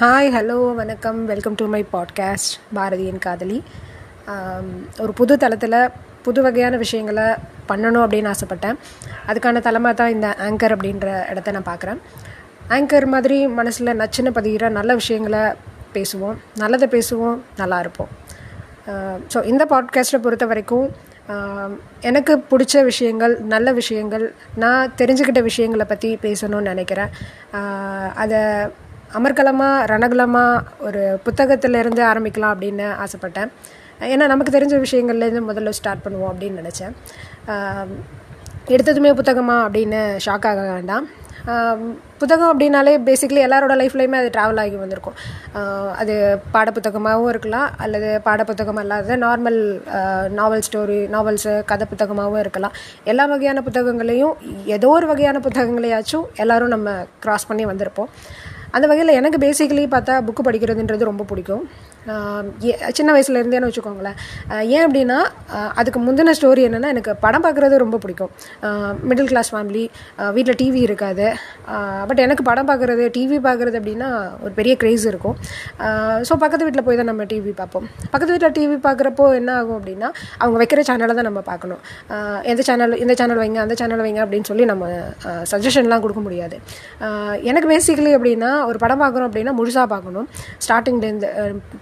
Hi hello வணக்கம். Welcome to my podcast பாரதியின் காதலி. ஒரு புது தளத்தில் புது வகையான விஷயங்களை பண்ணணும் அப்படின்னு ஆசைப்பட்டேன். அதுக்கான தளமாக தான் இந்த ஆங்கர் அப்படின்ற இடத்த நான் பார்க்குறேன். ஆங்கர் மாதிரி மனசில் நச்சுன்னு பதிகிற நல்ல விஷயங்களை பேசுவோம். நல்லதை பேசுவோம் நல்லா இருப்போம். ஸோ இந்த பாட்காஸ்ட்டை பொறுத்த வரைக்கும் எனக்கு பிடிச்ச விஷயங்கள் நல்ல விஷயங்கள் நான் தெரிஞ்சுக்கிட்ட விஷயங்களை பற்றி பேசணும்னு நினைக்கிறேன். அதை அமர்கலமாக ரணகலமாக ஒரு புத்தகத்திலேருந்து ஆரம்பிக்கலாம் அப்படின்னு ஆசைப்பட்டேன். ஏன்னா நமக்கு தெரிஞ்ச விஷயங்கள்லேருந்து முதல்ல ஸ்டார்ட் பண்ணுவோம் அப்படின்னு நினச்சேன். எடுத்ததுமே புத்தகமா அப்படின்னு ஷாக் ஆக வேண்டாம். புத்தகம் அப்படின்னாலே பேசிக்கலி எல்லாரோட லைஃப்லையுமே அது ட்ராவல் ஆகி வந்திருக்கும். அது பாடப்புத்தகமாகவும் இருக்கலாம் அல்லது பாடப்புத்தகம் அல்லாத நார்மல் நாவல் ஸ்டோரி நாவல்ஸு கதை புத்தகமாகவும் இருக்கலாம். எல்லா வகையான புத்தகங்களையும் ஏதோ ஒரு வகையான புத்தகங்களையாச்சும் எல்லோரும் நம்ம க்ராஸ் பண்ணி வந்திருப்போம். அந்த வகையில் எனக்கு பேசிக்கலி பார்த்தா புக்கு படிக்கிறதுன்றது ரொம்ப பிடிக்கும். ஏ- சின்ன வயசுலேருந்தேன்னு வச்சுக்கோங்களேன். ஏன் அப்படின்னா அதுக்கு முந்தின ஸ்டோரி என்னென்னா எனக்கு படம் பார்க்குறது ரொம்ப பிடிக்கும். மிடில் கிளாஸ் ஃபேமிலி வீட்டில் டிவி இருக்காது. பட் எனக்கு படம் பார்க்குறது டிவி பார்க்குறது அப்படின்னா ஒரு பெரிய க்ரேஸ் இருக்கும். ஸோ பக்கத்து வீட்டில் போய் தான் நம்ம டிவி பார்ப்போம். பக்கத்து வீட்டில் டிவி பார்க்குறப்போ என்ன ஆகும் அப்படின்னா அவங்க வைக்கிற சேனலை தான் நம்ம பார்க்கணும். எந்த சேனல் இந்த சேனல் வைங்க அந்த சேனல் வைங்க அப்படின்னு சொல்லி நம்ம சஜஷன்லாம் கொடுக்க முடியாது. எனக்கு பேசிக்கலி அப்படின்னா ஒரு படம் பார்க்குறோம் அப்படின்னா முழுசாக பார்க்கணும். ஸ்டார்டிங்லேருந்து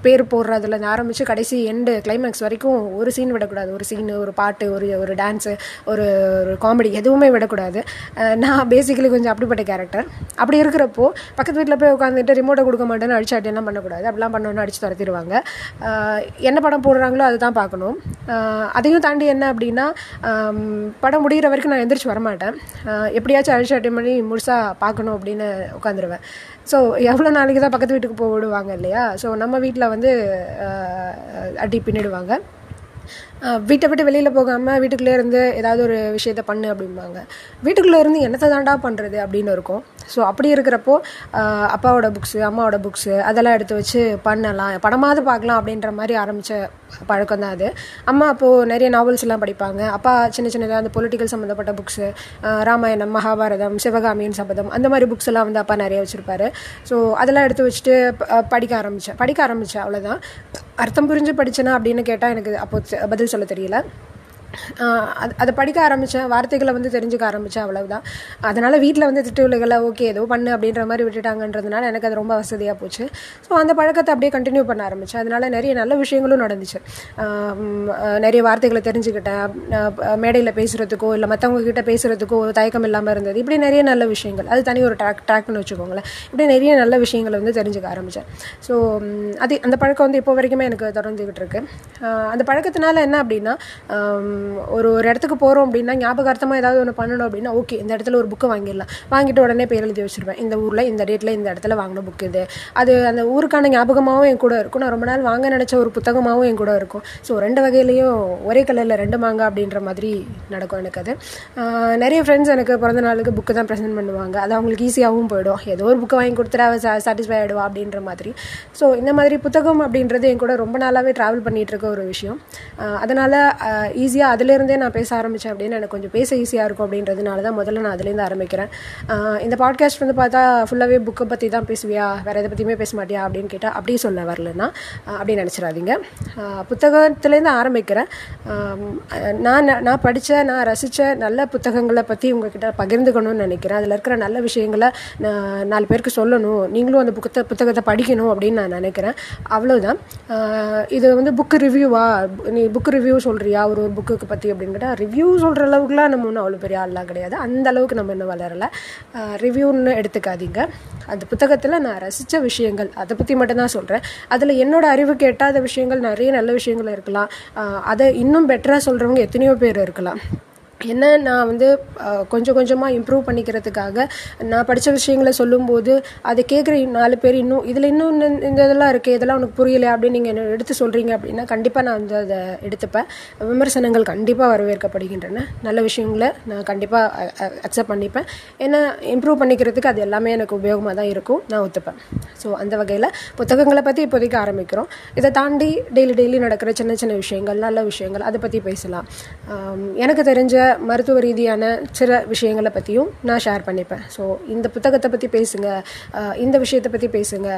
பேர் போடுறதுலேருந்து ஆரம்பித்து கடைசி எண்டு கிளைமேக்ஸ் வரைக்கும் ஒரு சீன் விடக்கூடாது. ஒரு சீனு ஒரு பாட்டு ஒரு ஒரு டான்ஸு ஒரு ஒரு காமெடி எதுவுமே விடக்கூடாது. நான் பேசிக்கலி கொஞ்சம் அப்படிப்பட்ட கேரக்டர் அப்படி இருக்கிறப்போ பக்கத்து வீட்டில் போய் உட்காந்துட்டு ரிமோட்டை கொடுக்க மாட்டேன்னு அடிச்சு அடியெல்லாம் பண்ணக்கூடாது. அப்படிலாம் பண்ணோன்னு அடிச்சு துரத்திடுவாங்க. என்ன படம் போடுறாங்களோ அதுதான் பார்க்கணும். அதையும் தாண்டி என்ன அப்படின்னா படம் முடிகிற வரைக்கும் நான் எந்திரிச்சு வரமாட்டேன். எப்படியாச்சும் அடிச்சு அட்டை பண்ணி முழுசாக பார்க்கணும் அப்படின்னு உட்காந்துருவேன் ஸோ எவ்வளோ நாளைக்கு தான் பக்கத்து வீட்டுக்கு போக விடுவாங்க இல்லையா? ஸோ நம்ம வீட்டில் வந்து அடி பின்னிடுவாங்க. வீட்டை விட்டு வெளியில் போகாமல் வீட்டுக்குள்ளே இருந்து ஏதாவது ஒரு விஷயத்த பண்ணு அப்படிம்பாங்க. வீட்டுக்குள்ளே இருந்து என்னத்தை தாண்டா பண்ணுறது அப்படின்னு இருக்கும். ஸோ அப்படி இருக்கிறப்போ அப்பாவோட புக்ஸு அம்மாவோட புக்ஸு அதெல்லாம் எடுத்து வச்சு பண்ணலாம். படமாவது பார்க்கலாம் அப்படின்ற மாதிரி ஆரம்பித்த பழக்கம் தான் அது. அம்மா அப்போது நிறைய நாவல்ஸ் எல்லாம் படிப்பாங்க. அப்பா சின்ன சின்னதாக அந்த பொலிட்டிக்கல் சம்மந்தப்பட்ட புக்ஸு ராமாயணம் மகாபாரதம் சிவகாமியின் சபதம் அந்த மாதிரி புக்ஸ் எல்லாம் வந்து அப்பா நிறைய வச்சுருப்பாரு. ஸோ அதெல்லாம் எடுத்து வச்சுட்டு படிக்க ஆரம்பித்தேன் படிக்க ஆரம்பித்தேன் அவ்வளோதான் அர்த்தம் புரிஞ்சு படிச்சேனா அப்படின்னு கேட்டால் எனக்கு அப்போ பதில் சொல்ல தெரியல. அது அதை படிக்க ஆரம்பித்தேன் வார்த்தைகளை வந்து தெரிஞ்சுக்க ஆரம்பித்தேன் அவ்வளவுதான். அதனால் வீட்டில் வந்து திட்டு ஓகே ஏதோ பண்ணு அப்படின்ற மாதிரி விட்டுட்டாங்கன்றதுனால எனக்கு அது ரொம்ப வசதியாக போச்சு. ஸோ அந்த பழக்கத்தை அப்படியே கண்டினியூ பண்ண ஆரம்பித்தேன் அதனால் நிறைய நல்ல விஷயங்களும் நடந்துச்சு. நிறைய வார்த்தைகளை தெரிஞ்சுக்கிட்டேன். மேடையில் பேசுகிறதுக்கோ இல்லை மற்றவங்க கிட்ட பேசுகிறதுக்கோ ஒரு தயக்கம் இல்லாமல் இருந்தது. இப்படி நிறைய நல்ல விஷயங்கள். அது தனி ஒரு ட்ராக் ட்ராக்னு வச்சுக்கோங்களேன். இப்படி நிறைய நல்ல விஷயங்களை வந்து தெரிஞ்சுக்க ஆரம்பித்தேன் ஸோ அது அந்த பழக்கம் வந்து இப்போ வரைக்குமே எனக்கு தொடர்ந்துக்கிட்டு இருக்கு. அந்த பழக்கத்தினால என்ன அப்படின்னா ஒரு ஒரு இடத்துக்கு போகிறோம் அப்படின்னா ஞாபகார்த்தமாக ஏதாவது ஒன்று பண்ணணும் அப்படின்னா ஓகே இந்த இடத்துல ஒரு புக்கு வாங்கிடலாம். வாங்கிட்டு உடனே பேர் எழுதி வச்சிருவேன். இந்த ஊரில் இந்த டேட்டில் இந்த இடத்துல வாங்கின புக் இது. அது அந்த ஊருக்கான ஞாபகமாகவும் என் கூட இருக்கும். நான் ரொம்ப நாள் வாங்க நினச்ச ஒரு புத்தகமாகவும் என் கூட இருக்கும். ஸோ ரெண்டு வகையிலையும் ஒரே கலரில் ரெண்டு மாங்க அப்படின்ற மாதிரி நடக்கும் எனக்கு அது. நிறைய ஃப்ரெண்ட்ஸ் எனக்கு பிறந்த நாளுக்கு புக்கு தான் ப்ரெசென்ட் பண்ணுவாங்க. அது அவங்களுக்கு ஈஸியாகவும் போயிடும். ஏதோ ஒரு புக்கை வாங்கி கொடுத்துட்டு அவள் சாட்டிஸ்ஃபை ஆகிடுவா அப்படின்ற மாதிரி. ஸோ இந்த மாதிரி புத்தகம் அப்படின்றது என் கூட ரொம்ப நாளாகவே ட்ராவல் பண்ணிகிட்டு இருக்க ஒரு விஷயம். அதனால் ஈஸியாக அதுலேருந்தே நான் பேச ஆரம்பித்தேன் அப்படின்னு எனக்கு கொஞ்சம் பேச ஈஸியாக இருக்கும் அப்படின்றதுனால தான் முதல்ல நான் அதுலேருந்து ஆரம்பிக்கிறேன். இந்த பாட்காஸ்ட் வந்து பார்த்தா ஃபுல்லாகவே புக்கை பற்றி தான் பேசுவியா? வேறு எதை பற்றியுமே பேச மாட்டியா? அப்படின்னு கேட்டால் அப்படியே சொல்ல வரலன்னா ஆஹ் அப்படி நினச்சிடாதீங்க. புத்தகத்துலேருந்து ஆரம்பிக்கிறேன். நான் நான் படித்த நான் ரசித்த நல்ல புத்தகங்களை பற்றி உங்ககிட்ட பகிர்ந்துக்கணும்னு நினைக்கிறேன். அதில் இருக்கிற நல்ல விஷயங்களை நான் நாலு பேருக்கு சொல்லணும். நீங்களும் அந்த புத்தக புத்தகத்தை படிக்கணும் அப்படின்னு நான் நினைக்கிறேன். அவ்வளோதான் இது வந்து புக்கு ரிவ்யூவா நீ புக்கு ரிவ்யூ சொல்கிறியா ஒரு ஒரு புக்குக்கு பற்றி அப்படின்னு கேட்டால் ரிவ்யூ சொல்கிற அளவுக்குலாம் நம்ம ஒன்றும் அவ்வளோ பெரிய ஆள்லாம் கிடையாது. அந்த அளவுக்கு நம்ம இன்னும் வளரலை. ரிவ்யூன்னு எடுத்துக்காதீங்க. அந்த புத்தகத்தில் நான் ரசித்த விஷயங்கள் அதை பற்றி மட்டும்தான் சொல்கிறேன் அதில் என்னோட அறிவுக்கு எட்டாத விஷயங்கள் நிறைய நல்ல விஷயங்கள் இருக்கலாம். அதை இன்னும் பெட்டராக சொல்கிறவங்க எத்தனையோ பேர் இருக்கலாம். என்ன நான் வந்து கொஞ்சம் கொஞ்சமாக இம்ப்ரூவ் பண்ணிக்கிறதுக்காக நான் படித்த விஷயங்களை சொல்லும்போது அதை கேட்குற நாலு பேர் இன்னும் இதில் இன்னும் இந்த- இந்த இதெல்லாம் இருக்குது இதெல்லாம் உனக்கு புரியலை அப்படின்னு நீங்கள் என்ன எடுத்து சொல்கிறீங்க அப்படின்னா கண்டிப்பாக நான் வந்து அதை எடுத்துப்பேன். விமர்சனங்கள் கண்டிப்பாக வரவேற்கப்படுகின்றன. நல்ல விஷயங்களை நான் கண்டிப்பாக அக்செப்ட் பண்ணிப்பேன். ஏன்னா இம்ப்ரூவ் பண்ணிக்கிறதுக்கு அது எல்லாமே எனக்கு உபயோகமாக தான் இருக்கும். நான் ஒத்துப்பேன். ஸோ அந்த வகையில் புத்தகங்களை பற்றி இப்போதைக்கு ஆரம்பிக்கிறோம். இதை தாண்டி டெய்லி டெய்லி நடக்கிற சின்ன சின்ன விஷயங்கள் நல்ல விஷயங்கள் அதை பற்றி பேசலாம். எனக்கு தெரிஞ்ச மருத்துவ ரீதியான சில விஷயங்களை பற்றியும் நான் ஷேர் பண்ணிப்பேன். ஸோ இந்த புத்தகத்தை பற்றி பேசுங்க. இந்த விஷயத்தை பற்றி பேசுங்க.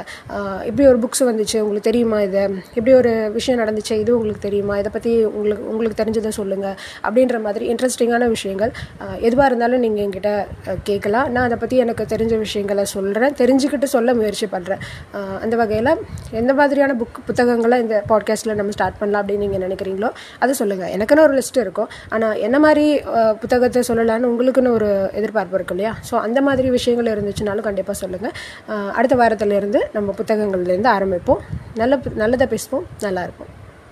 இப்படி ஒரு புக்ஸ் வந்துச்சு உங்களுக்கு தெரியுமா இது? இப்படி ஒரு விஷயம் நடந்துச்சு இது உங்களுக்கு தெரியுமா? இதை பற்றி உங்களுக்கு உங்களுக்கு தெரிஞ்சதை சொல்லுங்கள் அப்படின்ற மாதிரி இன்ட்ரெஸ்டிங்கான விஷயங்கள். எதுவாக இருந்தாலும் நீங்கள் என்கிட்ட கேட்கலாம். நான் அதை பற்றி எனக்கு தெரிஞ்ச விஷயங்களை சொல்கிறேன் தெரிஞ்சுக்கிட்டு சொல்ல முயற்சி பண்ணுறேன் அந்த வகையில் எந்த மாதிரியான புக் புத்தகங்களை இந்த பாட்காஸ்ட்டில் நம்ம ஸ்டார்ட் பண்ணலாம் அப்படின்னு நீங்கள் நினைக்கிறீங்களோ அதை சொல்லுங்கள் எனக்குன்னு ஒரு லிஸ்ட் இருக்கும். ஆனால் என்ன மாதிரி புத்தகத்தை சொல்லலாம்னு உங்களுக்குன்னு ஒரு எதிர்பார்ப்பு இருக்கு இல்லையா? ஸோ அந்த மாதிரி விஷயங்கள் இருந்துச்சுனாலும் கண்டிப்பாக சொல்லுங்கள் அடுத்த வாரத்துலேருந்து நம்ம புத்தகங்கள்லேருந்து ஆரம்பிப்போம். நல்ல நல்லதை பேசுவோம். நல்லாயிருக்கும்